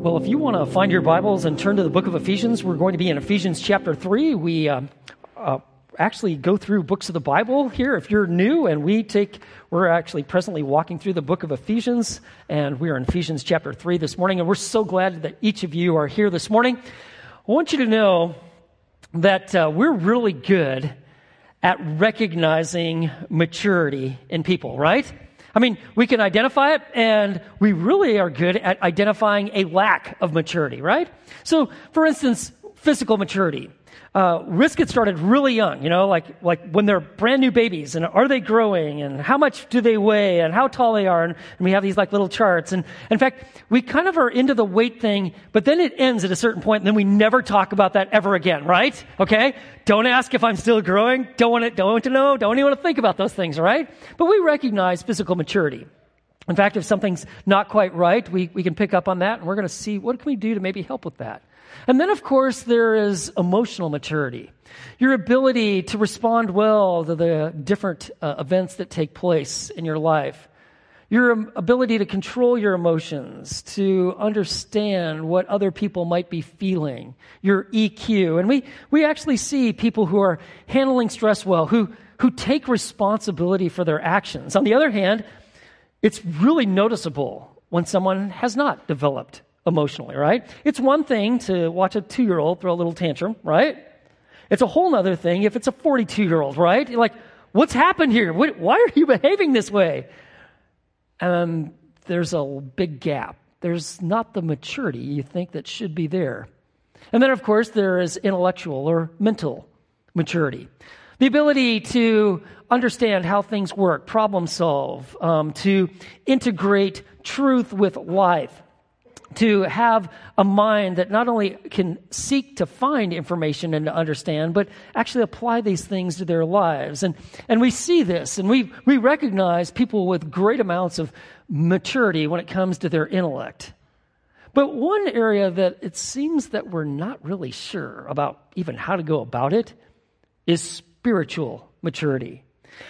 Well, if you want to find your Bibles and turn to the book of Ephesians, we're going to be in Ephesians chapter 3. We uh, uh, actually go through books of the Bible here. If you're new, and we take, we're actually presently walking through the book of Ephesians, and we are in Ephesians chapter 3 this morning, and we're so glad that each of you are here this morning. I want you to know that uh, we're really good at recognizing maturity in people, right? I mean, we can identify it, and we really are good at identifying a lack of maturity, right? So, for instance, physical maturity. Uh, risk get started really young, you know, like, like when they're brand new babies and are they growing and how much do they weigh and how tall they are. And, and, we have these like little charts. And in fact, we kind of are into the weight thing, but then it ends at a certain point and then we never talk about that ever again, right? Okay? Don't ask if I'm still growing. Don't want to, don't want to know. Don't even want to think about those things, right? But we recognize physical maturity. In fact, if something's not quite right, we, we can pick up on that and we're going to see what can we do to maybe help with that. And then, of course, there is emotional maturity. Your ability to respond well to the different uh, events that take place in your life. Your ability to control your emotions, to understand what other people might be feeling. Your EQ. And we, we actually see people who are handling stress well, who, who take responsibility for their actions. On the other hand, it's really noticeable when someone has not developed emotionally, right? It's one thing to watch a two year old throw a little tantrum, right? It's a whole other thing if it's a 42 year old, right? Like, what's happened here? What, why are you behaving this way? And there's a big gap. There's not the maturity you think that should be there. And then, of course, there is intellectual or mental maturity. The ability to understand how things work, problem solve, um, to integrate truth with life, to have a mind that not only can seek to find information and to understand, but actually apply these things to their lives. And, and we see this, and we, we recognize people with great amounts of maturity when it comes to their intellect. But one area that it seems that we're not really sure about even how to go about it is spiritual maturity.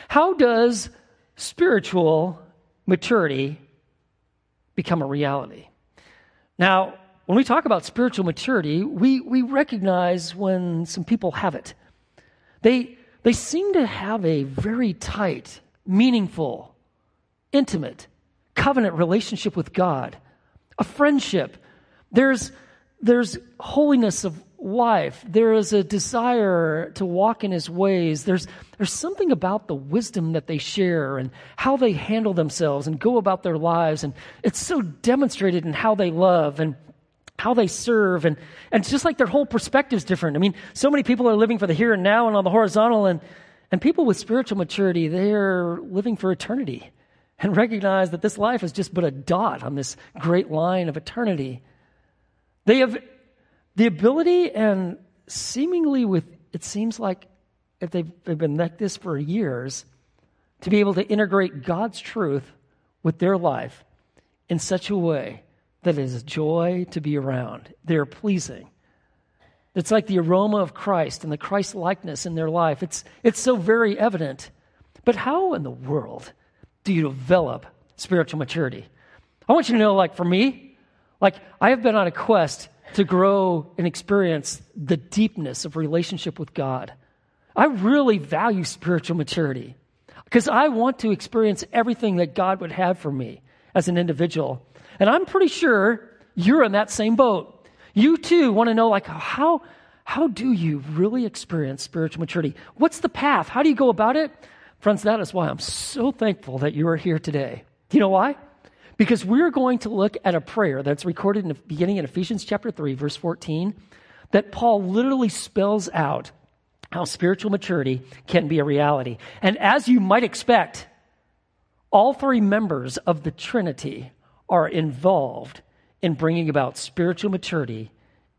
How does spiritual maturity become a reality? Now, when we talk about spiritual maturity, we, we recognize when some people have it. They, they seem to have a very tight, meaningful, intimate, covenant relationship with God, a friendship. There's, there's holiness of life. There is a desire to walk in his ways. There's, there's something about the wisdom that they share and how they handle themselves and go about their lives. And it's so demonstrated in how they love and how they serve. And, and it's just like their whole perspective is different. I mean, so many people are living for the here and now and on the horizontal. And, and people with spiritual maturity, they're living for eternity and recognize that this life is just but a dot on this great line of eternity. They have the ability and seemingly with, it seems like if they've, they've been like this for years, to be able to integrate God's truth with their life in such a way that it is joy to be around. They're pleasing. It's like the aroma of Christ and the Christ likeness in their life. It's, it's so very evident. But how in the world do you develop spiritual maturity? I want you to know, like for me, like I have been on a quest to grow and experience the deepness of relationship with God. I really value spiritual maturity because I want to experience everything that God would have for me as an individual. And I'm pretty sure you're in that same boat. You too want to know like how how do you really experience spiritual maturity? What's the path? How do you go about it? Friends, that is why I'm so thankful that you are here today. Do you know why? Because we're going to look at a prayer that's recorded in the beginning in Ephesians chapter 3, verse 14, that Paul literally spells out how spiritual maturity can be a reality. And as you might expect, all three members of the Trinity are involved in bringing about spiritual maturity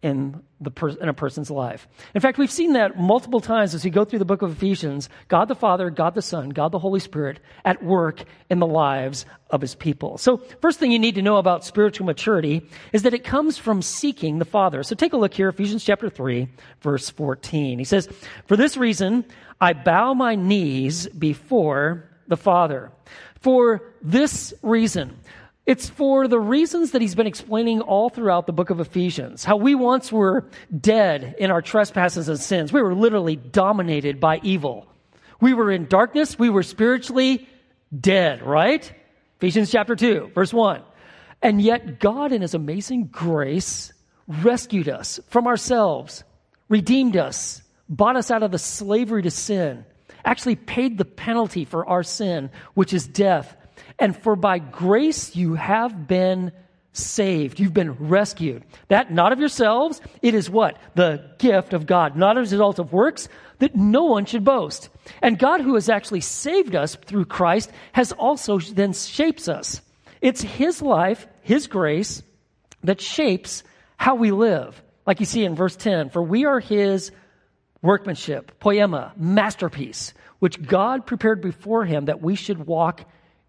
in, the per- in a person's life. In fact, we've seen that multiple times as we go through the book of Ephesians God the Father, God the Son, God the Holy Spirit at work in the lives of his people. So, first thing you need to know about spiritual maturity is that it comes from seeking the Father. So, take a look here, Ephesians chapter 3, verse 14. He says, For this reason, I bow my knees before the Father. For this reason, It's for the reasons that he's been explaining all throughout the book of Ephesians. How we once were dead in our trespasses and sins. We were literally dominated by evil. We were in darkness. We were spiritually dead, right? Ephesians chapter 2, verse 1. And yet God in his amazing grace rescued us from ourselves, redeemed us, bought us out of the slavery to sin, actually paid the penalty for our sin, which is death. And for by grace you have been saved. You've been rescued. That not of yourselves. It is what? The gift of God, not as a result of works that no one should boast. And God who has actually saved us through Christ has also then shapes us. It's His life, His grace that shapes how we live. Like you see in verse 10, for we are His workmanship, poiema, masterpiece, which God prepared before him that we should walk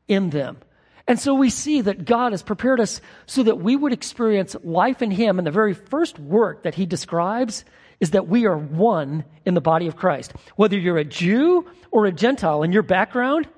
in them. And so we see that God has prepared us so that we would experience life in him. And the very first work that he describes is that we are one in the body of Christ. Whether you're a Jew or a Gentile in your background,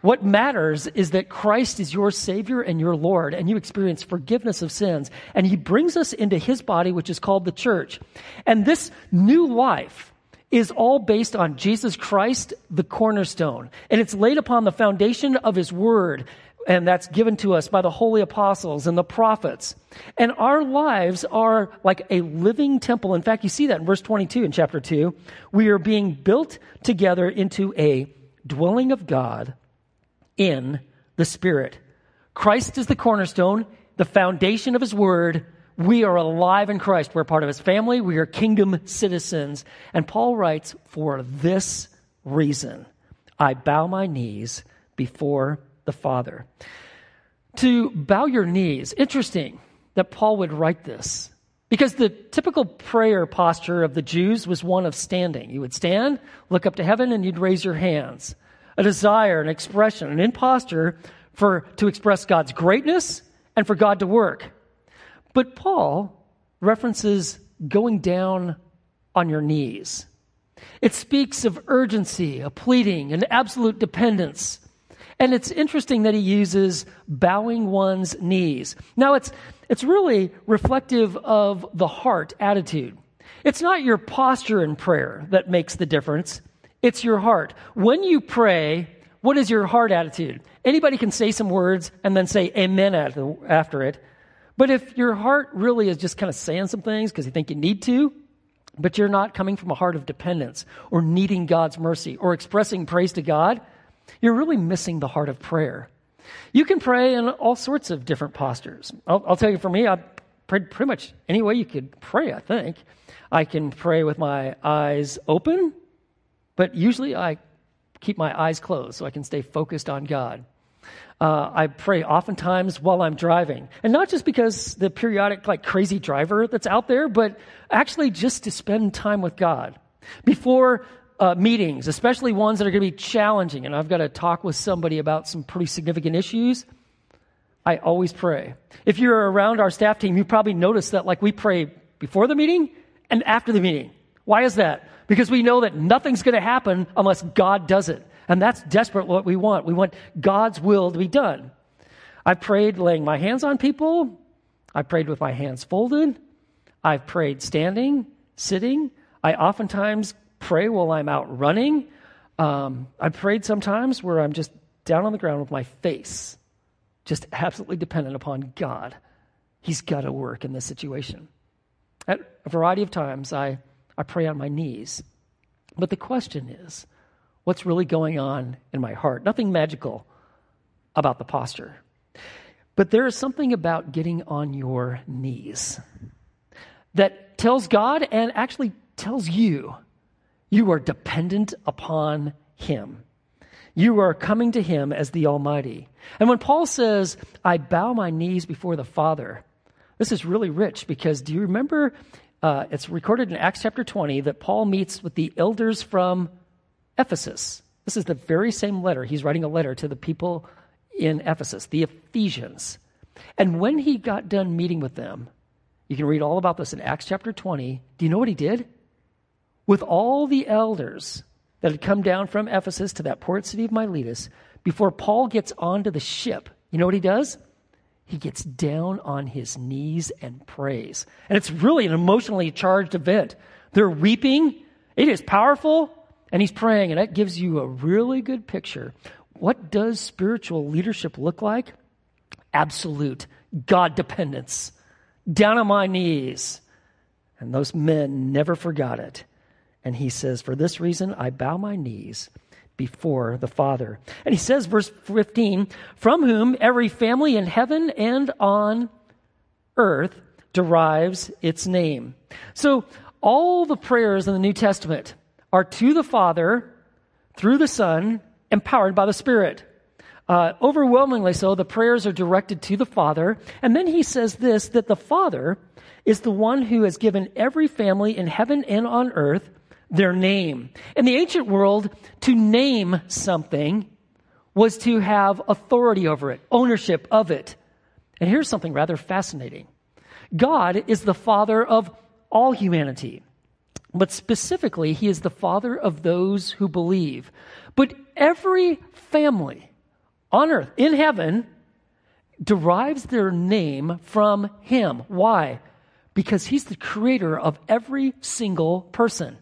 what matters is that Christ is your Savior and your Lord, and you experience forgiveness of sins. And He brings us into His body, which is called the church. And this new life is all based on Jesus Christ, the cornerstone. And it's laid upon the foundation of His Word, and that's given to us by the holy apostles and the prophets. And our lives are like a living temple. In fact, you see that in verse 22 in chapter 2. We are being built together into a dwelling of God in the Spirit. Christ is the cornerstone, the foundation of His Word. We are alive in Christ. We're part of His family. We are kingdom citizens. And Paul writes, For this reason, I bow my knees before the Father. To bow your knees, interesting that Paul would write this. Because the typical prayer posture of the Jews was one of standing. You would stand, look up to heaven, and you'd raise your hands a desire, an expression, an imposture for to express God's greatness and for God to work. But Paul references going down on your knees. It speaks of urgency, a pleading, an absolute dependence. And it's interesting that he uses bowing one's knees. Now, it's, it's really reflective of the heart attitude. It's not your posture in prayer that makes the difference. It's your heart. When you pray, what is your heart attitude? Anybody can say some words and then say amen after it. But if your heart really is just kind of saying some things because you think you need to, but you're not coming from a heart of dependence or needing God's mercy or expressing praise to God, you're really missing the heart of prayer. You can pray in all sorts of different postures. I'll, I'll tell you, for me, I prayed pretty much any way you could pray, I think. I can pray with my eyes open but usually I keep my eyes closed so I can stay focused on God. Uh, I pray oftentimes while I'm driving. And not just because the periodic, like, crazy driver that's out there, but actually just to spend time with God. Before uh, meetings, especially ones that are going to be challenging, and I've got to talk with somebody about some pretty significant issues, I always pray. If you're around our staff team, you probably noticed that, like, we pray before the meeting and after the meeting. Why is that? because we know that nothing's going to happen unless God does it. And that's desperate what we want. We want God's will to be done. I've prayed laying my hands on people. I've prayed with my hands folded. I've prayed standing, sitting. I oftentimes pray while I'm out running. Um, I prayed sometimes where I'm just down on the ground with my face, just absolutely dependent upon God. He's got to work in this situation. At a variety of times, I I pray on my knees. But the question is, what's really going on in my heart? Nothing magical about the posture. But there is something about getting on your knees that tells God and actually tells you you are dependent upon Him. You are coming to Him as the Almighty. And when Paul says, I bow my knees before the Father, this is really rich because do you remember uh, it's recorded in Acts chapter 20 that Paul meets with the elders from Ephesus. This is the very same letter. He's writing a letter to the people in Ephesus, the Ephesians. And when he got done meeting with them, you can read all about this in Acts chapter 20. Do you know what he did? With all the elders that had come down from Ephesus to that port city of Miletus, before Paul gets onto the ship, you know what he does? he gets down on his knees and prays. And it's really an emotionally charged event. They're weeping, it is powerful, and he's praying, and that gives you a really good picture. What does spiritual leadership look like? Absolute God dependence. Down on my knees. And those men never forgot it. And he says, For this reason, I bow my knees before the Father. And he says, verse 15, from whom every family in heaven and on earth derives its name. So all the prayers in the New Testament are to the Father through the Son, empowered by the Spirit. Uh, overwhelmingly so, the prayers are directed to the Father. And then he says this that the Father is the one who has given every family in heaven and on earth their name. In the ancient world, to name something was to have authority over it, ownership of it. And here's something rather fascinating God is the father of all humanity, but specifically, He is the father of those who believe. But every family on earth, in heaven, derives their name from Him. Why? Because He's the creator of every single person.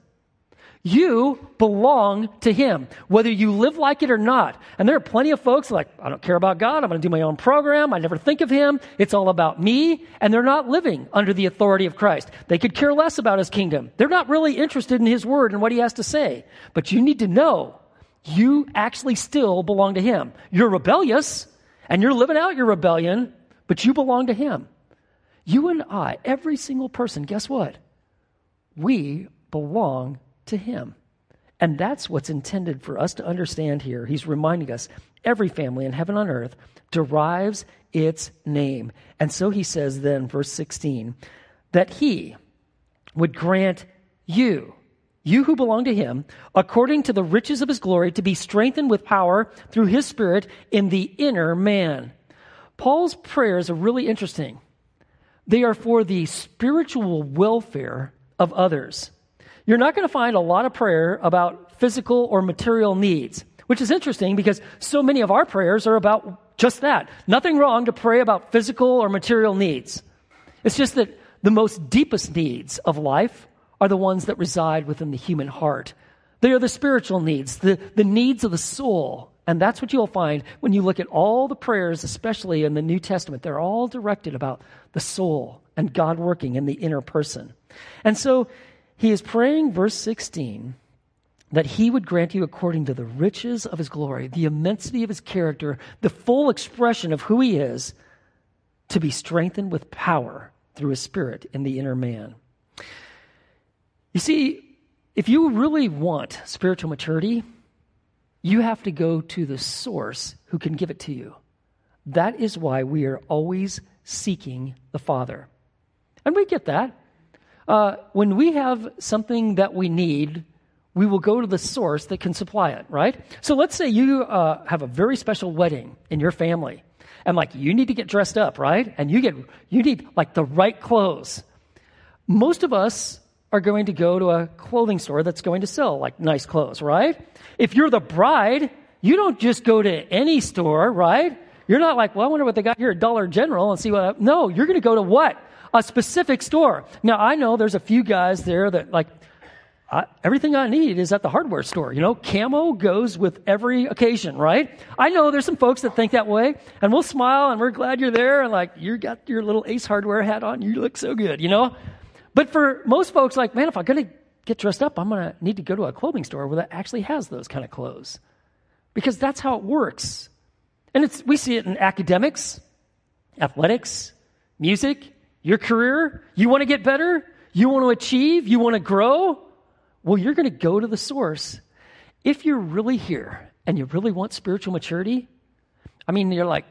You belong to Him, whether you live like it or not. And there are plenty of folks like, I don't care about God. I'm going to do my own program. I never think of Him. It's all about me. And they're not living under the authority of Christ. They could care less about His kingdom. They're not really interested in His word and what He has to say. But you need to know you actually still belong to Him. You're rebellious and you're living out your rebellion, but you belong to Him. You and I, every single person, guess what? We belong to Him. And that's what's intended for us to understand here. He's reminding us every family in heaven on earth derives its name. And so he says then, verse 16, that he would grant you, you who belong to him, according to the riches of his glory, to be strengthened with power through his spirit in the inner man. Paul's prayers are really interesting. They are for the spiritual welfare of others you're not going to find a lot of prayer about physical or material needs, which is interesting because so many of our prayers are about just that. Nothing wrong to pray about physical or material needs. It's just that the most deepest needs of life are the ones that reside within the human heart. They are the spiritual needs, the, the needs of the soul. And that's what you'll find when you look at all the prayers, especially in the New Testament. They're all directed about the soul and God working in the inner person. And so he is praying, verse 16, that he would grant you according to the riches of his glory, the immensity of his character, the full expression of who he is, to be strengthened with power through his spirit in the inner man. You see, if you really want spiritual maturity, you have to go to the source who can give it to you. That is why we are always seeking the Father. And we get that. Uh, when we have something that we need, we will go to the source that can supply it, right? So let's say you uh, have a very special wedding in your family, and like you need to get dressed up, right? And you get you need like the right clothes. Most of us are going to go to a clothing store that's going to sell like nice clothes, right? If you're the bride, you don't just go to any store, right? You're not like, well, I wonder what they got here at Dollar General and see what. I... No, you're going to go to what? A specific store. Now, I know there's a few guys there that like, I, everything I need is at the hardware store. You know, camo goes with every occasion, right? I know there's some folks that think that way, and we'll smile and we're glad you're there, and like you got your little Ace Hardware hat on, you look so good, you know. But for most folks, like, man, if I'm gonna get dressed up, I'm gonna need to go to a clothing store where that actually has those kind of clothes, because that's how it works. And it's we see it in academics, athletics, music, your career? You want to get better? You want to achieve? You want to grow? Well, you're going to go to the source. If you're really here and you really want spiritual maturity, I mean, you're like,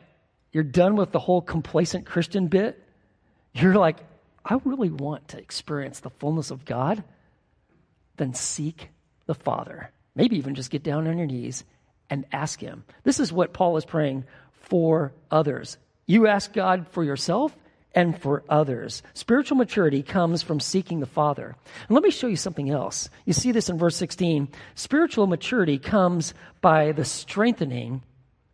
you're done with the whole complacent Christian bit. You're like, I really want to experience the fullness of God. Then seek the Father. Maybe even just get down on your knees and ask Him. This is what Paul is praying for others. You ask God for yourself, and for others. Spiritual maturity comes from seeking the Father. And let me show you something else. You see this in verse 16. Spiritual maturity comes by the strengthening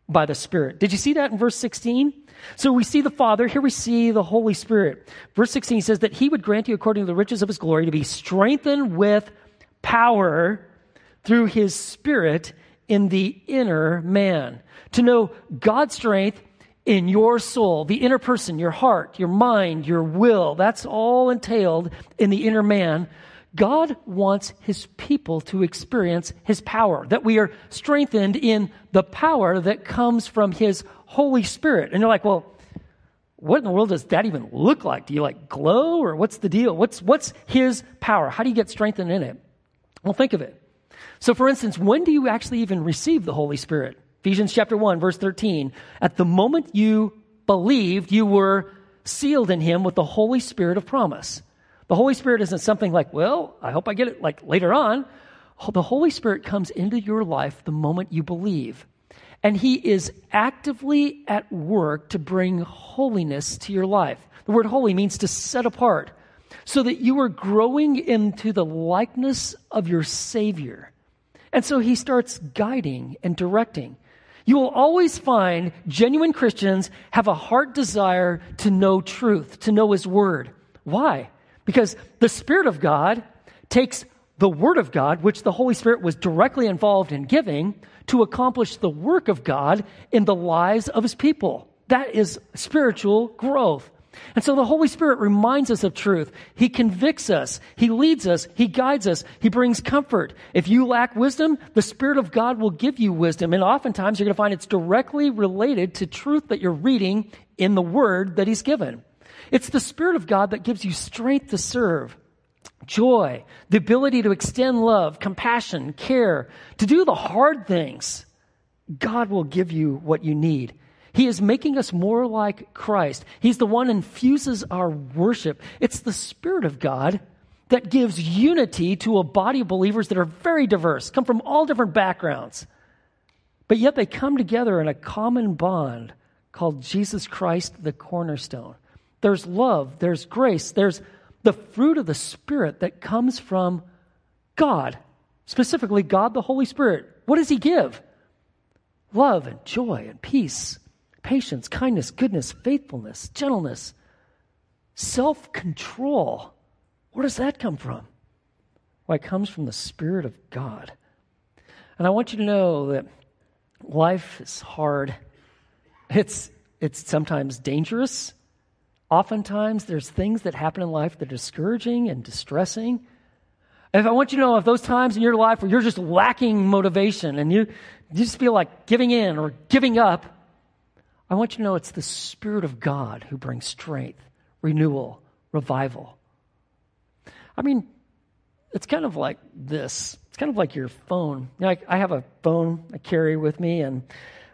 by the Spirit. Did you see that in verse 16? So we see the Father, here we see the Holy Spirit. Verse 16 says that He would grant you, according to the riches of His glory, to be strengthened with power through His Spirit in the inner man. To know God's strength in your soul, the inner person, your heart, your mind, your will. That's all entailed in the inner man. God wants his people to experience his power, that we are strengthened in the power that comes from his Holy Spirit. And you're like, well, what in the world does that even look like? Do you like glow or what's the deal? What's, what's his power? How do you get strengthened in it? Well, think of it. So, for instance, when do you actually even receive the Holy Spirit? Ephesians chapter 1, verse 13. At the moment you believed, you were sealed in him with the Holy Spirit of promise. The Holy Spirit isn't something like, well, I hope I get it like later on. The Holy Spirit comes into your life the moment you believe. And he is actively at work to bring holiness to your life. The word holy means to set apart so that you are growing into the likeness of your Savior. And so he starts guiding and directing. You will always find genuine Christians have a heart desire to know truth, to know His Word. Why? Because the Spirit of God takes the Word of God, which the Holy Spirit was directly involved in giving, to accomplish the work of God in the lives of His people. That is spiritual growth. And so the Holy Spirit reminds us of truth. He convicts us. He leads us. He guides us. He brings comfort. If you lack wisdom, the Spirit of God will give you wisdom. And oftentimes you're going to find it's directly related to truth that you're reading in the Word that He's given. It's the Spirit of God that gives you strength to serve, joy, the ability to extend love, compassion, care, to do the hard things. God will give you what you need. He is making us more like Christ. He's the one infuses our worship. It's the Spirit of God that gives unity to a body of believers that are very diverse, come from all different backgrounds. But yet they come together in a common bond called Jesus Christ, the cornerstone. There's love, there's grace, there's the fruit of the Spirit that comes from God, specifically God the Holy Spirit. What does He give? Love and joy and peace patience, kindness, goodness, faithfulness, gentleness, self control. Where does that come from? Well, it comes from the Spirit of God. And I want you to know that life is hard. It's, it's sometimes dangerous. Oftentimes, there's things that happen in life that are discouraging and distressing. If I want you to know if those times in your life where you're just lacking motivation and you, you just feel like giving in or giving up, I want you to know it's the Spirit of God who brings strength, renewal, revival. I mean, it's kind of like this. It's kind of like your phone. You know, I, I, have a phone I carry with me, and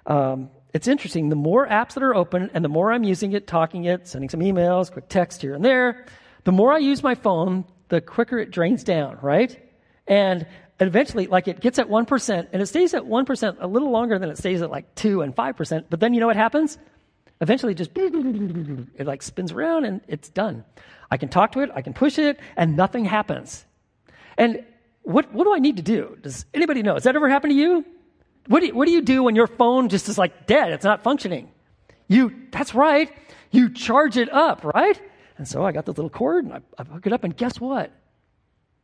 um, it's interesting. The more apps that are open, and the more I'm using it, talking it, sending some emails, quick text here and there, the more I use my phone, the quicker it drains down, right? And eventually, like it gets at 1%, and it stays at 1% a little longer than it stays at like 2 and 5%. But then you know what happens? Eventually, just it like spins around and it's done. I can talk to it, I can push it, and nothing happens. And what, what do I need to do? Does anybody know? Has that ever happened to you? What do you, what do you do when your phone just is like dead? It's not functioning. You, that's right. You charge it up, right? And so I got the little cord and I, I hook it up, and guess what?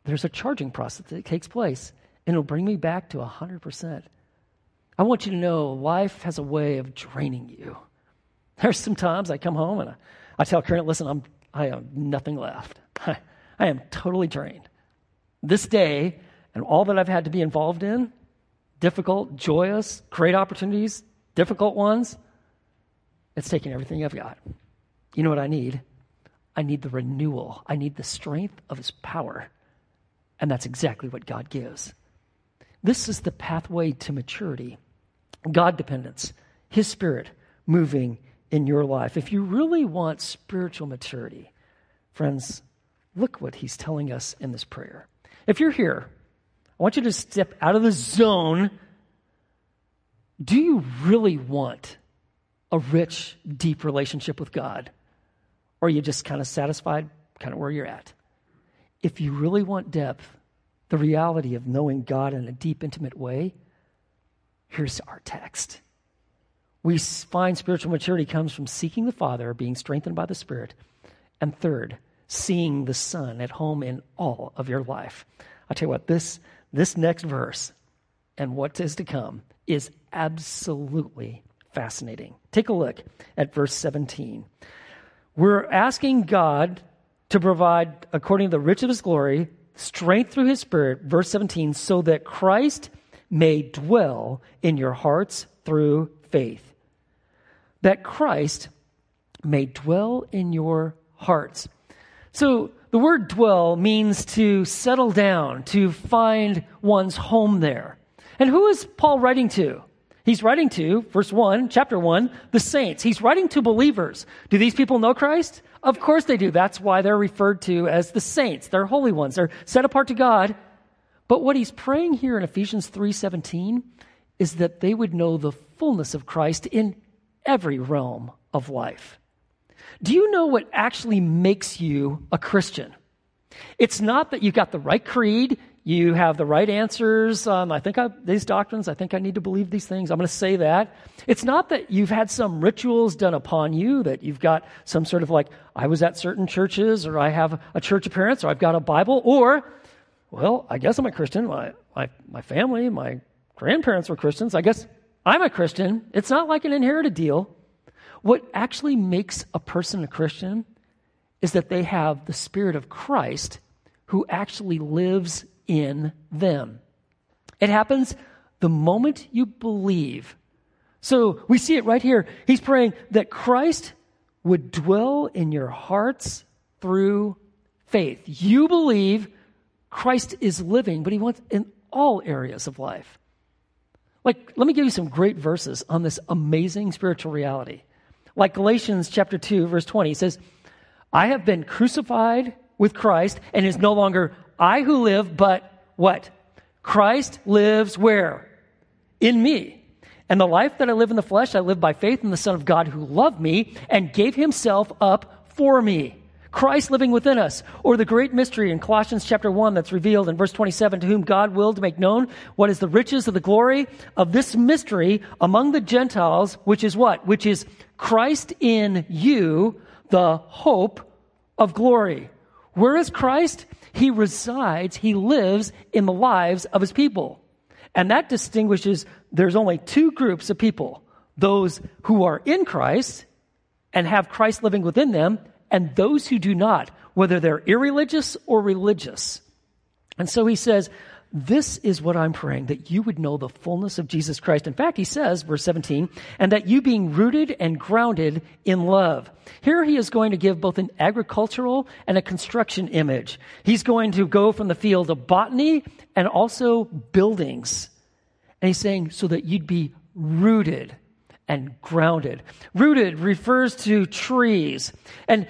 There's a charging process that takes place, and it'll bring me back to 100%. I want you to know life has a way of draining you. There's some times I come home and I, I tell Karen, listen, I'm, I have nothing left. I, I am totally drained. This day and all that I've had to be involved in, difficult, joyous, great opportunities, difficult ones, it's taking everything I've got. You know what I need? I need the renewal. I need the strength of his power and that's exactly what God gives. This is the pathway to maturity God dependence, His Spirit moving in your life. If you really want spiritual maturity, friends, look what He's telling us in this prayer. If you're here, I want you to step out of the zone. Do you really want a rich, deep relationship with God? Or are you just kind of satisfied, kind of where you're at? If you really want depth, the reality of knowing God in a deep, intimate way, here's our text. we find spiritual maturity comes from seeking the Father, being strengthened by the Spirit. And third, seeing the Son at home in all of your life. I'll tell you what, this, this next verse and what is to come is absolutely fascinating. Take a look at verse 17. We're asking God to provide, according to the riches of his glory, strength through his Spirit, verse 17, so that Christ may dwell in your hearts through faith. That Christ may dwell in your hearts. So the word dwell means to settle down, to find one's home there. And who is Paul writing to? He's writing to, verse 1, chapter 1, the saints. He's writing to believers. Do these people know Christ? Of course they do. That's why they're referred to as the saints. They're holy ones. They're set apart to God. But what he's praying here in Ephesians 3:17 is that they would know the fullness of Christ in every realm of life. Do you know what actually makes you a Christian? It's not that you got the right creed, you have the right answers. Um, I think I, these doctrines, I think I need to believe these things. I'm going to say that. It's not that you've had some rituals done upon you, that you've got some sort of like, I was at certain churches, or I have a church appearance, or I've got a Bible, or, well, I guess I'm a Christian. My, my, my family, my grandparents were Christians. I guess I'm a Christian. It's not like an inherited deal. What actually makes a person a Christian is that they have the Spirit of Christ who actually lives in them. It happens the moment you believe. So we see it right here. He's praying that Christ would dwell in your hearts through faith. You believe Christ is living, but he wants in all areas of life. Like, let me give you some great verses on this amazing spiritual reality. Like Galatians chapter 2, verse 20, he says, I have been crucified with Christ, and is no longer I who live, but what? Christ lives where? In me. And the life that I live in the flesh, I live by faith in the Son of God who loved me and gave himself up for me. Christ living within us, or the great mystery in Colossians chapter 1 that's revealed in verse 27 to whom God willed to make known what is the riches of the glory of this mystery among the Gentiles, which is what? Which is Christ in you, the hope of glory. Where is Christ? He resides, he lives in the lives of his people. And that distinguishes there's only two groups of people those who are in Christ and have Christ living within them, and those who do not, whether they're irreligious or religious. And so he says, this is what I'm praying, that you would know the fullness of Jesus Christ. In fact, he says, verse 17, and that you being rooted and grounded in love. Here he is going to give both an agricultural and a construction image. He's going to go from the field of botany and also buildings. And he's saying, so that you'd be rooted and grounded. Rooted refers to trees. And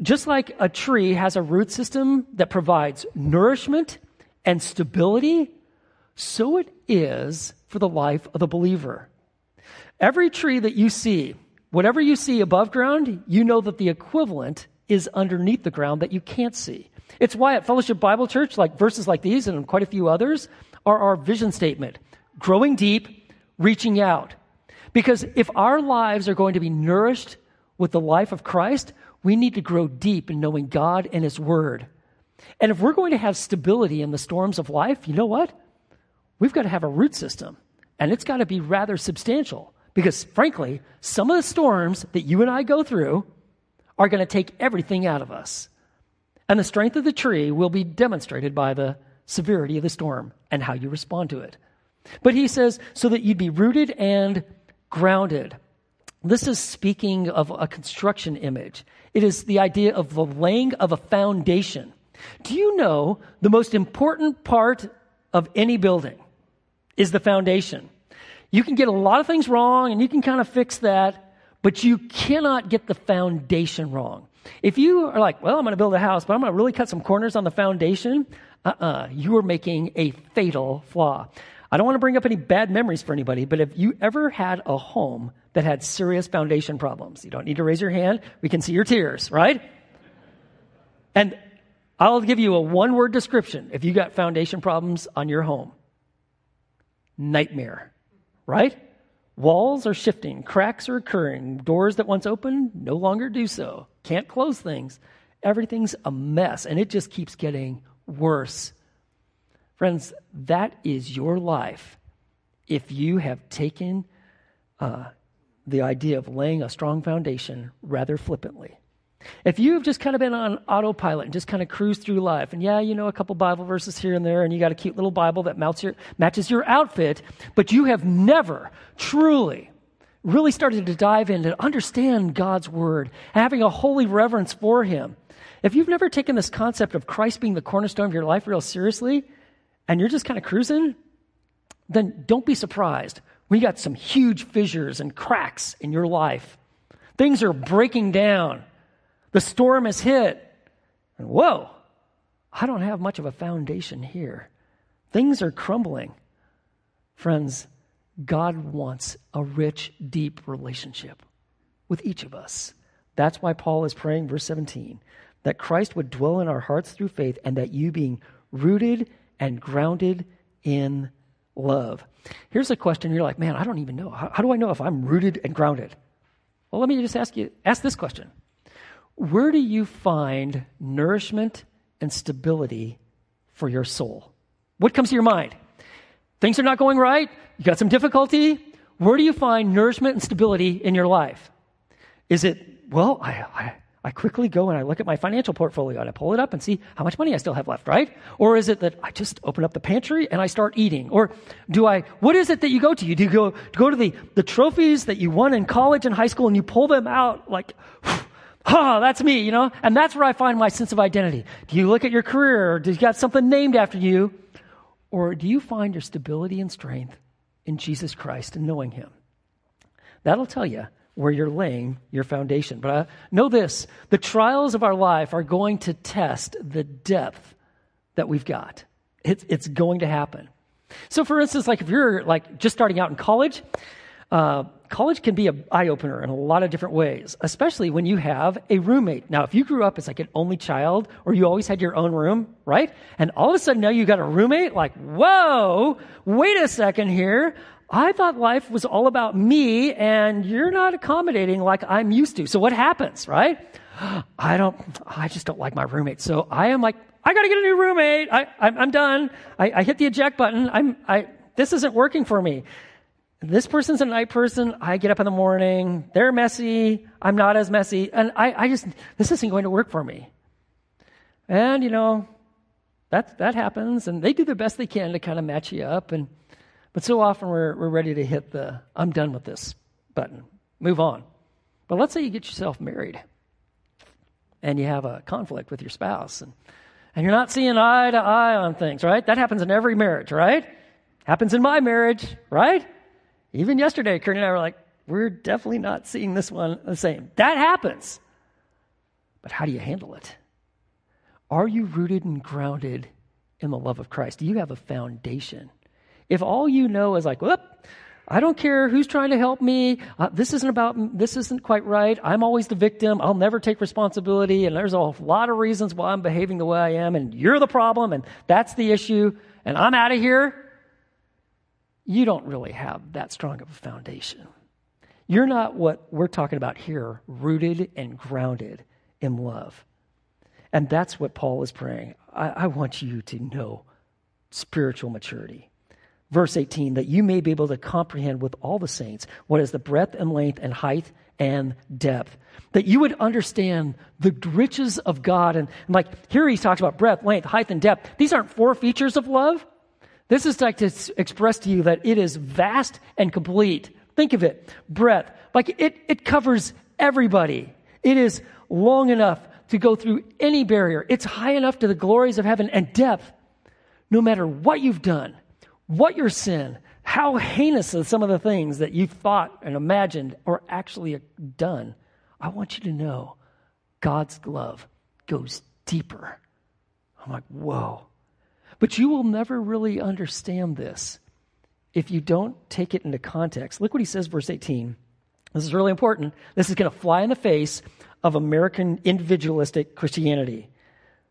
just like a tree has a root system that provides nourishment and stability, so it is for the life of the believer. Every tree that you see, whatever you see above ground, you know that the equivalent is underneath the ground that you can't see. It's why at Fellowship Bible Church, like verses like these and quite a few others, are our vision statement growing deep, reaching out. Because if our lives are going to be nourished with the life of Christ, we need to grow deep in knowing God and His Word. And if we're going to have stability in the storms of life, you know what? We've got to have a root system. And it's got to be rather substantial. Because frankly, some of the storms that you and I go through are going to take everything out of us. And the strength of the tree will be demonstrated by the severity of the storm and how you respond to it. But he says, so that you'd be rooted and grounded. This is speaking of a construction image. It is the idea of the laying of a foundation. Do you know the most important part of any building is the foundation? You can get a lot of things wrong and you can kind of fix that, but you cannot get the foundation wrong. If you are like, well, I'm going to build a house, but I'm going to really cut some corners on the foundation, uh uh-uh, uh, you are making a fatal flaw. I don't want to bring up any bad memories for anybody, but if you ever had a home that had serious foundation problems? You don't need to raise your hand. We can see your tears, right? And I'll give you a one word description if you got foundation problems on your home nightmare, right? Walls are shifting, cracks are occurring, doors that once opened no longer do so. Can't close things. Everything's a mess, and it just keeps getting worse. Friends, that is your life if you have taken uh, the idea of laying a strong foundation rather flippantly. If you've just kind of been on autopilot and just kind of cruised through life, and yeah, you know a couple Bible verses here and there, and you got a cute little Bible that your, matches your outfit, but you have never truly really started to dive in to understand God's Word, having a holy reverence for Him. If you've never taken this concept of Christ being the cornerstone of your life real seriously, and you're just kind of cruising, then don't be surprised. We got some huge fissures and cracks in your life. Things are breaking down. The storm has hit. And whoa, I don't have much of a foundation here. Things are crumbling. Friends, God wants a rich, deep relationship with each of us. That's why Paul is praying, verse 17, that Christ would dwell in our hearts through faith and that you being rooted and grounded in love. Here's a question you're like, man, I don't even know. How, how do I know if I'm rooted and grounded? Well, let me just ask you, ask this question where do you find nourishment and stability for your soul? What comes to your mind? Things are not going right. You got some difficulty. Where do you find nourishment and stability in your life? Is it, well, I, I, I quickly go and I look at my financial portfolio and I pull it up and see how much money I still have left, right? Or is it that I just open up the pantry and I start eating? Or do I, what is it that you go to? You do you go, go to the, the trophies that you won in college and high school and you pull them out like, Ha, that's me, you know? And that's where I find my sense of identity. Do you look at your career? Or do you got something named after you? Or do you find your stability and strength in Jesus Christ and knowing Him? That'll tell you where you're laying your foundation. But uh, know this the trials of our life are going to test the depth that we've got. It's, it's going to happen. So, for instance, like if you're like just starting out in college, uh, college can be an eye opener in a lot of different ways, especially when you have a roommate. Now, if you grew up as like an only child or you always had your own room, right? And all of a sudden now you got a roommate, like, whoa, wait a second here. I thought life was all about me and you're not accommodating like I'm used to. So what happens, right? I don't, I just don't like my roommate. So I am like, I got to get a new roommate. I, am done. I, I hit the eject button. I'm, I, this isn't working for me. This person's a night person. I get up in the morning. They're messy. I'm not as messy. And I, I just, this isn't going to work for me. And, you know, that, that happens. And they do the best they can to kind of match you up. And, but so often we're, we're ready to hit the, I'm done with this button. Move on. But let's say you get yourself married and you have a conflict with your spouse and, and you're not seeing eye to eye on things, right? That happens in every marriage, right? Happens in my marriage, right? Even yesterday, Kurt and I were like, we're definitely not seeing this one the same. That happens. But how do you handle it? Are you rooted and grounded in the love of Christ? Do you have a foundation? If all you know is like, whoop, I don't care who's trying to help me. Uh, this isn't about, this isn't quite right. I'm always the victim. I'll never take responsibility. And there's a lot of reasons why I'm behaving the way I am. And you're the problem. And that's the issue. And I'm out of here you don't really have that strong of a foundation. You're not what we're talking about here, rooted and grounded in love. And that's what Paul is praying. I, I, want you to know spiritual maturity. Verse 18, that you may be able to comprehend with all the saints what is the breadth and length and height and depth. That you would understand the riches of God. And, and like here he talks about breadth, length, height, and depth. These aren't four features of love. This is like to express to you that it is vast and complete. Think of it, breadth. Like it, it covers everybody. It is long enough to go through any barrier. It's high enough to the glories of heaven and depth. No matter what you've done, what your sin, how heinous are some of the things that you've thought and imagined or actually uh, done, I want you to know God's love goes deeper. I'm like, whoa. But you will never really understand this if you don't take it into context. Look what he says, verse 18. This is really important. This is going to fly in the face of American individualistic Christianity.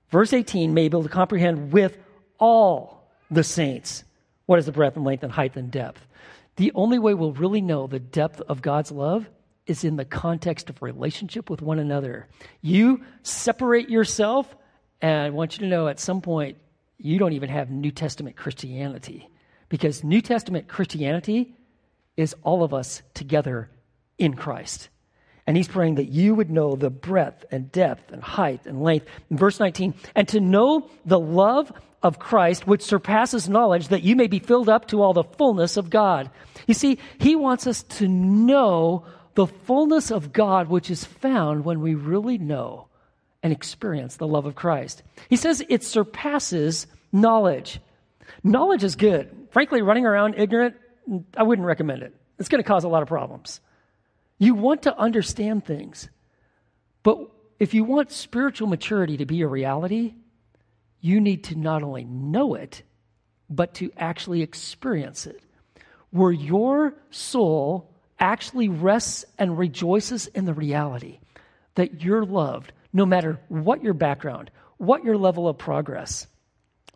Verse 18 may be able to comprehend with all the saints what is the breadth and length and height and depth. The only way we'll really know the depth of God's love is in the context of relationship with one another. You separate yourself, and I want you to know at some point, you don't even have New Testament Christianity. Because New Testament Christianity is all of us together in Christ. And he's praying that you would know the breadth and depth and height and length. In verse 19, and to know the love of Christ, which surpasses knowledge, that you may be filled up to all the fullness of God. You see, he wants us to know the fullness of God, which is found when we really know and experience the love of Christ. He says it surpasses knowledge. Knowledge is good. Frankly, running around ignorant, I wouldn't recommend it. It's going to cause a lot of problems. You want to understand things. But if you want spiritual maturity to be a reality, you need to not only know it, but to actually experience it. Where your soul actually rests and rejoices in the reality that you're loved, no matter what your background, what your level of progress,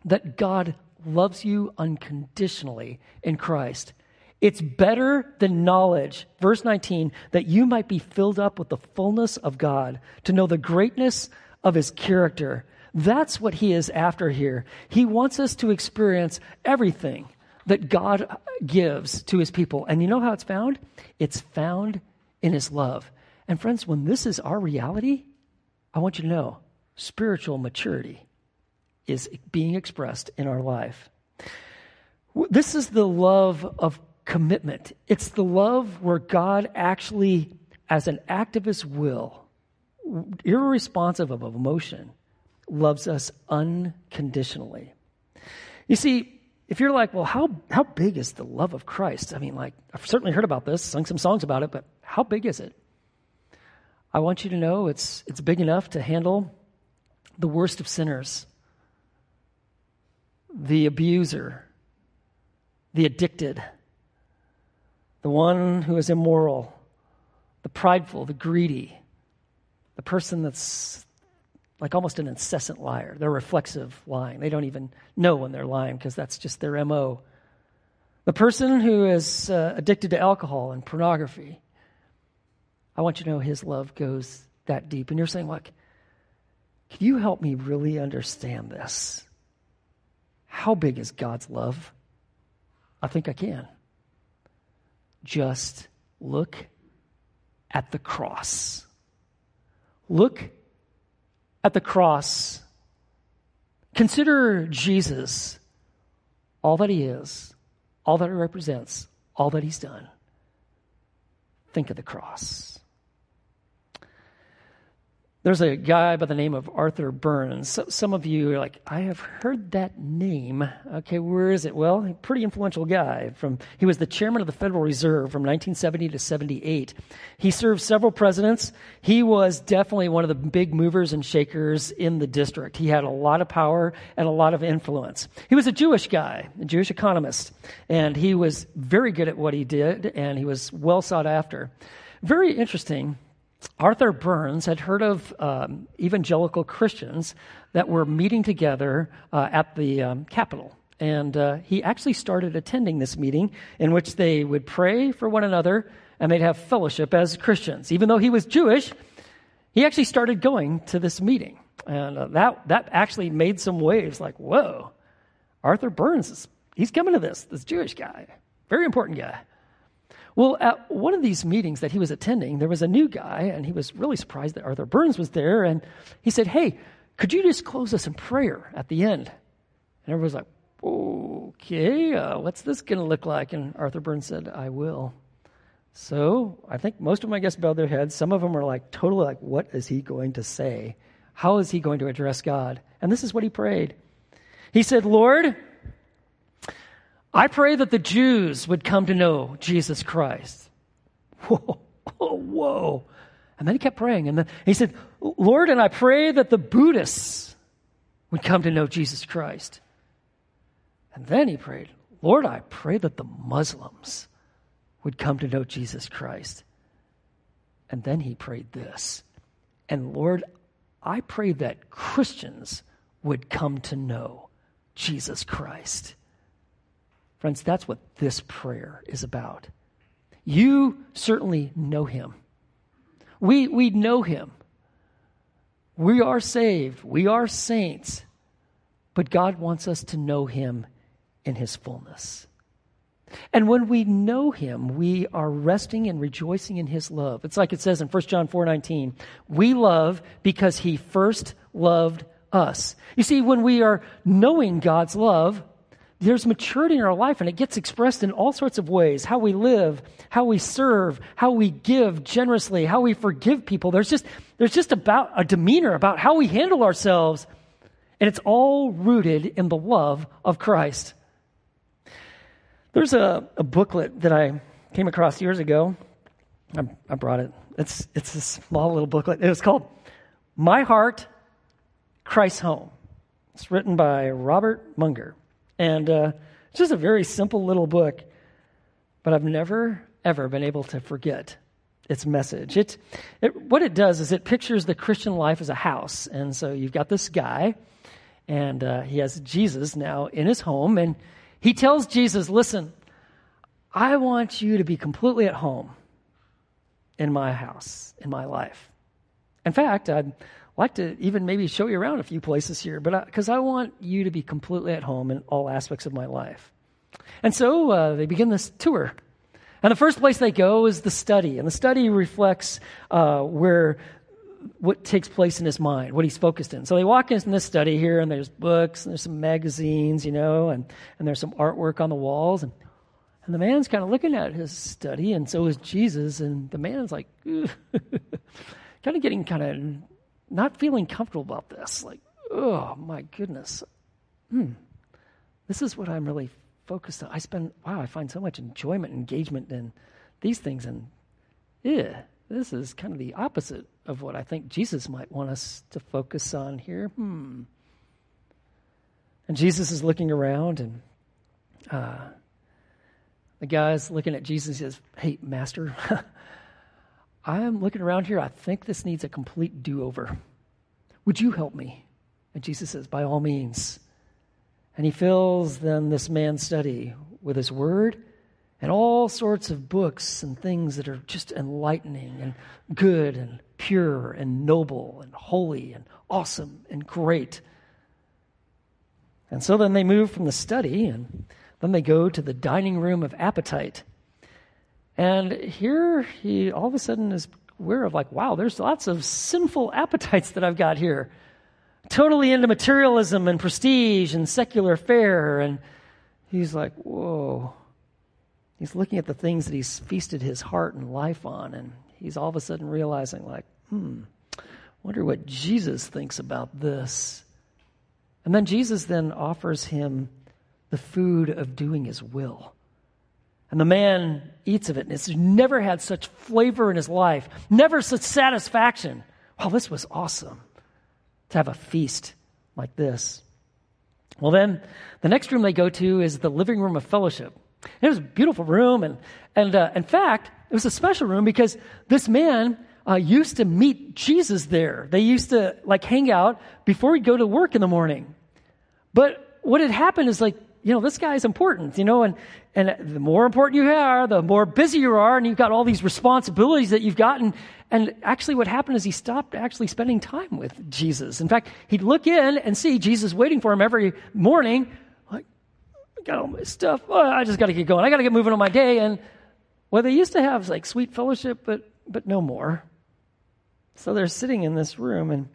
that God loves you unconditionally in Christ. It's better than knowledge, verse 19, that you might be filled up with the fullness of God, to know the greatness of his character. That's what he is after here. He wants us to experience everything that God gives to his people. And you know how it's found? It's found in his love. And friends, when this is our reality, I want you to know spiritual maturity is being expressed in our life. This is the love of commitment. It's the love where God actually, as an activist will, irresponsive of emotion, loves us unconditionally. You see, if you're like, well, how, how big is the love of Christ? I mean, like, I've certainly heard about this, sung some songs about it, but how big is it? I want you to know it's, it's big enough to handle the worst of sinners, the abuser, the addicted, the one who is immoral, the prideful, the greedy, the person that's like almost an incessant liar. They're reflexive lying. They don't even know when they're lying because that's just their MO. The person who is uh, addicted to alcohol and pornography. I want you to know his love goes that deep. And you're saying, look, can you help me really understand this? How big is God's love? I think I can. Just look at the cross. Look at the cross. Consider Jesus, all that he is, all that he represents, all that he's done. Think of the cross. There's a guy by the name of Arthur Burns. some of you are like, I have heard that name. Okay, where is it? Well, pretty influential guy. From he was the chairman of the Federal Reserve from 1970 to 78. He served several presidents. He was definitely one of the big movers and shakers in the district. He had a lot of power and a lot of influence. He was a Jewish guy, a Jewish economist, and he was very good at what he did, and he was well sought after. Very interesting Arthur Burns had heard of um, evangelical Christians that were meeting together uh, at the um, Capitol. And uh, he actually started attending this meeting in which they would pray for one another and they'd have fellowship as Christians. Even though he was Jewish, he actually started going to this meeting. And uh, that, that actually made some waves like, whoa, Arthur Burns, is, he's coming to this, this Jewish guy. Very important guy. Well, at one of these meetings that he was attending, there was a new guy, and he was really surprised that Arthur Burns was there. And he said, Hey, could you just close us in prayer at the end? And everyone's like, Okay, uh, what's this going to look like? And Arthur Burns said, I will. So I think most of them, I guess, bowed their heads. Some of them were like, totally like, What is he going to say? How is he going to address God? And this is what he prayed. He said, Lord, I pray that the Jews would come to know Jesus Christ. Whoa, whoa, whoa. And then he kept praying. And then he said, Lord, and I pray that the Buddhists would come to know Jesus Christ. And then he prayed, Lord, I pray that the Muslims would come to know Jesus Christ. And then he prayed this. And Lord, I pray that Christians would come to know Jesus Christ. Friends, that's what this prayer is about. You certainly know him. We, we know him. We are saved. We are saints. But God wants us to know him in his fullness. And when we know him, we are resting and rejoicing in his love. It's like it says in 1 John 4:19, we love because he first loved us. You see, when we are knowing God's love, there's maturity in our life and it gets expressed in all sorts of ways how we live how we serve how we give generously how we forgive people there's just there's just about a demeanor about how we handle ourselves and it's all rooted in the love of christ there's a, a booklet that I came across years ago. I, I brought it. It's, it's a small little booklet. It was called My Heart, Christ's Home. It's written by Robert Munger. And uh, it's just a very simple little book, but I've never, ever been able to forget its message. It, it, what it does is it pictures the Christian life as a house. And so you've got this guy, and uh, he has Jesus now in his home, and he tells Jesus, Listen, I want you to be completely at home in my house, in my life. In fact, I'd like to even maybe show you around a few places here, but because I, I, want you to be completely at home in all aspects of my life. And so uh, they begin this tour. And the first place they go is the study. And the study reflects uh, where what takes place in his mind, what he's focused in. So they walk in this study here, and there's books, and there's some magazines, you know, and, and there's some artwork on the walls. And, and the man's kind of looking at his study, and so is Jesus. And the man's like, kind of getting kind of not feeling comfortable about this. Like, oh, my goodness. Hmm. This is what I'm really focused on. I spend, wow, I find so much enjoyment, engagement in these things. And, yeah, this is kind of the opposite of what I think Jesus might want us to focus on here. Hmm. And Jesus is looking around, and uh, the guy's looking at Jesus and says, Hey, Master, I'm looking around here. I think this needs a complete do over. Would you help me? And Jesus says, By all means. And he fills then this man's study with his word and all sorts of books and things that are just enlightening and good and pure and noble and holy and awesome and great. And so then they move from the study and then they go to the dining room of appetite. And here he all of a sudden is aware of, like, wow, there's lots of sinful appetites that I've got here. Totally into materialism and prestige and secular fare. And he's like, whoa he's looking at the things that he's feasted his heart and life on, and he's all of a sudden realizing, like, hmm, wonder what Jesus thinks about this. And then Jesus then offers him the food of doing his will. And the man eats of it, and it's never had such flavor in his life, never such satisfaction. Wow, this was awesome to have a feast like this. Well, then, the next room they go to is the living room of fellowship. It was a beautiful room, and, and uh, in fact, it was a special room because this man uh, used to meet Jesus there. They used to like hang out before he'd go to work in the morning. But what had happened is like, you know, this guy is important, you know, and, and the more important you are, the more busy you are, and you've got all these responsibilities that you've gotten. And actually, what happened is he stopped actually spending time with Jesus. In fact, he'd look in and see Jesus waiting for him every morning, like, I got all my stuff. Oh, I just got to get going. I got to get moving on my day. And what they used to have is like sweet fellowship, but but no more. So they're sitting in this room, and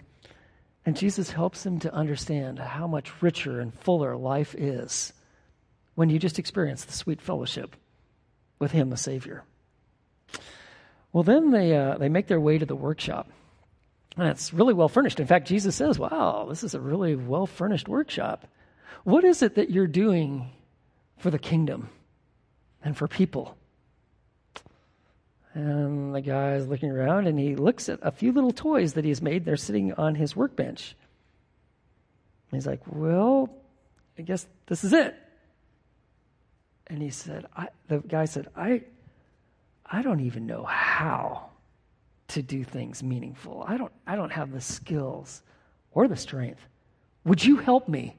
and Jesus helps them to understand how much richer and fuller life is when you just experience the sweet fellowship with Him, the Savior. Well, then they uh, they make their way to the workshop. And it's really well furnished. In fact, Jesus says, Wow, this is a really well furnished workshop. What is it that you're doing for the kingdom and for people. And the guy is looking around and he looks at a few little toys that he's made. They're sitting on his workbench. he's like, Well, I guess this is it. And he said, The guy said, I, I don't even know how to do things meaningful. I don't, I don't have the skills or the strength. Would you help me?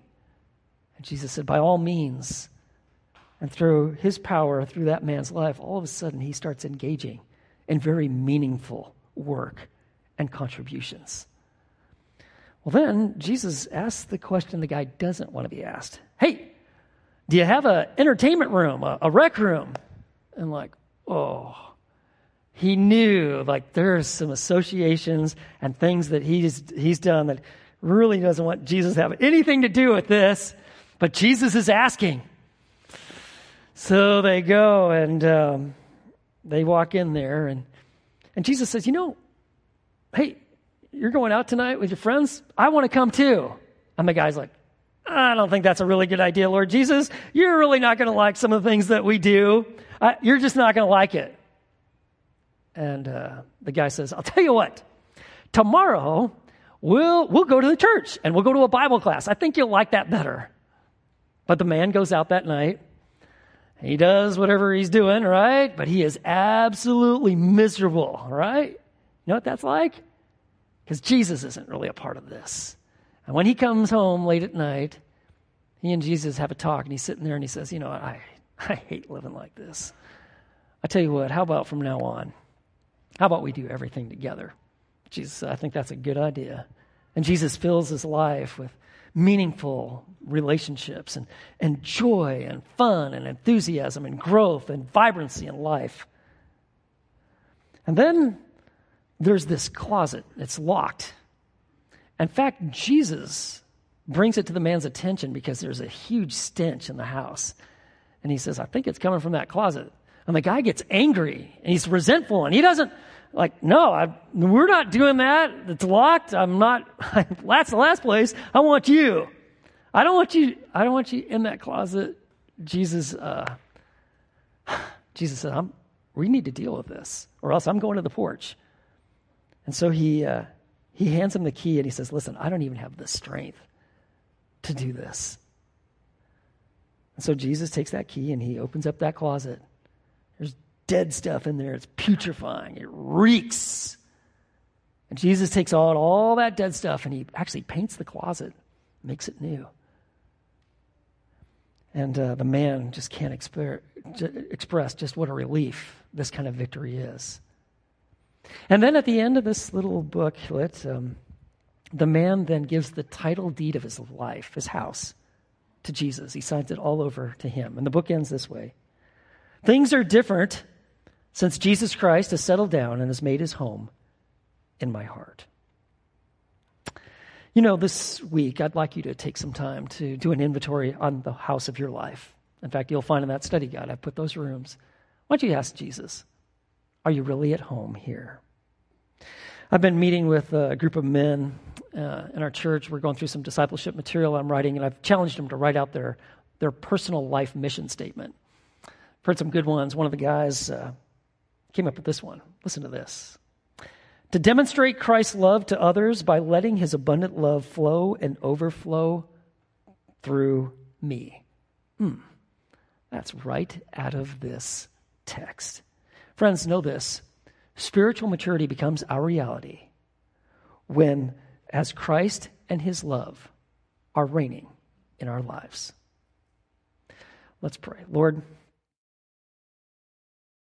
And Jesus said, By all means. And through his power, through that man's life, all of a sudden he starts engaging in very meaningful work and contributions. Well, then Jesus asks the question the guy doesn't want to be asked Hey, do you have an entertainment room, a, a rec room? And like, oh, he knew like there's some associations and things that he's, he's done that really doesn't want Jesus to have anything to do with this, but Jesus is asking. So they go and um, they walk in there, and, and Jesus says, You know, hey, you're going out tonight with your friends? I want to come too. And the guy's like, I don't think that's a really good idea, Lord Jesus. You're really not going to like some of the things that we do. Uh, you're just not going to like it. And uh, the guy says, I'll tell you what, tomorrow we'll, we'll go to the church and we'll go to a Bible class. I think you'll like that better. But the man goes out that night he does whatever he's doing, right? But he is absolutely miserable, right? You know what that's like? Because Jesus isn't really a part of this. And when he comes home late at night, he and Jesus have a talk, and he's sitting there and he says, You know, I, I hate living like this. I tell you what, how about from now on? How about we do everything together? Jesus, I think that's a good idea. And Jesus fills his life with meaningful relationships and, and joy and fun and enthusiasm and growth and vibrancy in life. And then there's this closet, it's locked. In fact, Jesus brings it to the man's attention because there's a huge stench in the house. And he says, I think it's coming from that closet. And the guy gets angry and he's resentful and he doesn't like, no, I, we're not doing that. It's locked. I'm not, that's the last place. I want you. I don't want you, I don't want you in that closet. Jesus, uh, Jesus said, we need to deal with this or else I'm going to the porch. And so he, uh, he hands him the key and he says, listen, I don't even have the strength to do this. And so Jesus takes that key and he opens up that closet. There's dead stuff in there. It's putrefying, it reeks. And Jesus takes out all that dead stuff and he actually paints the closet, makes it new. And uh, the man just can't exper- express just what a relief this kind of victory is. And then at the end of this little booklet, um, the man then gives the title deed of his life, his house, to Jesus. He signs it all over to him. And the book ends this way Things are different since Jesus Christ has settled down and has made his home in my heart. You know, this week, I'd like you to take some time to do an inventory on the house of your life. In fact, you'll find in that study guide, I've put those rooms. Why don't you ask Jesus, are you really at home here? I've been meeting with a group of men uh, in our church. We're going through some discipleship material I'm writing, and I've challenged them to write out their, their personal life mission statement. I've heard some good ones. One of the guys uh, came up with this one. Listen to this. To demonstrate Christ's love to others by letting his abundant love flow and overflow through me. Hmm. That's right out of this text. Friends, know this spiritual maturity becomes our reality when, as Christ and his love are reigning in our lives. Let's pray. Lord,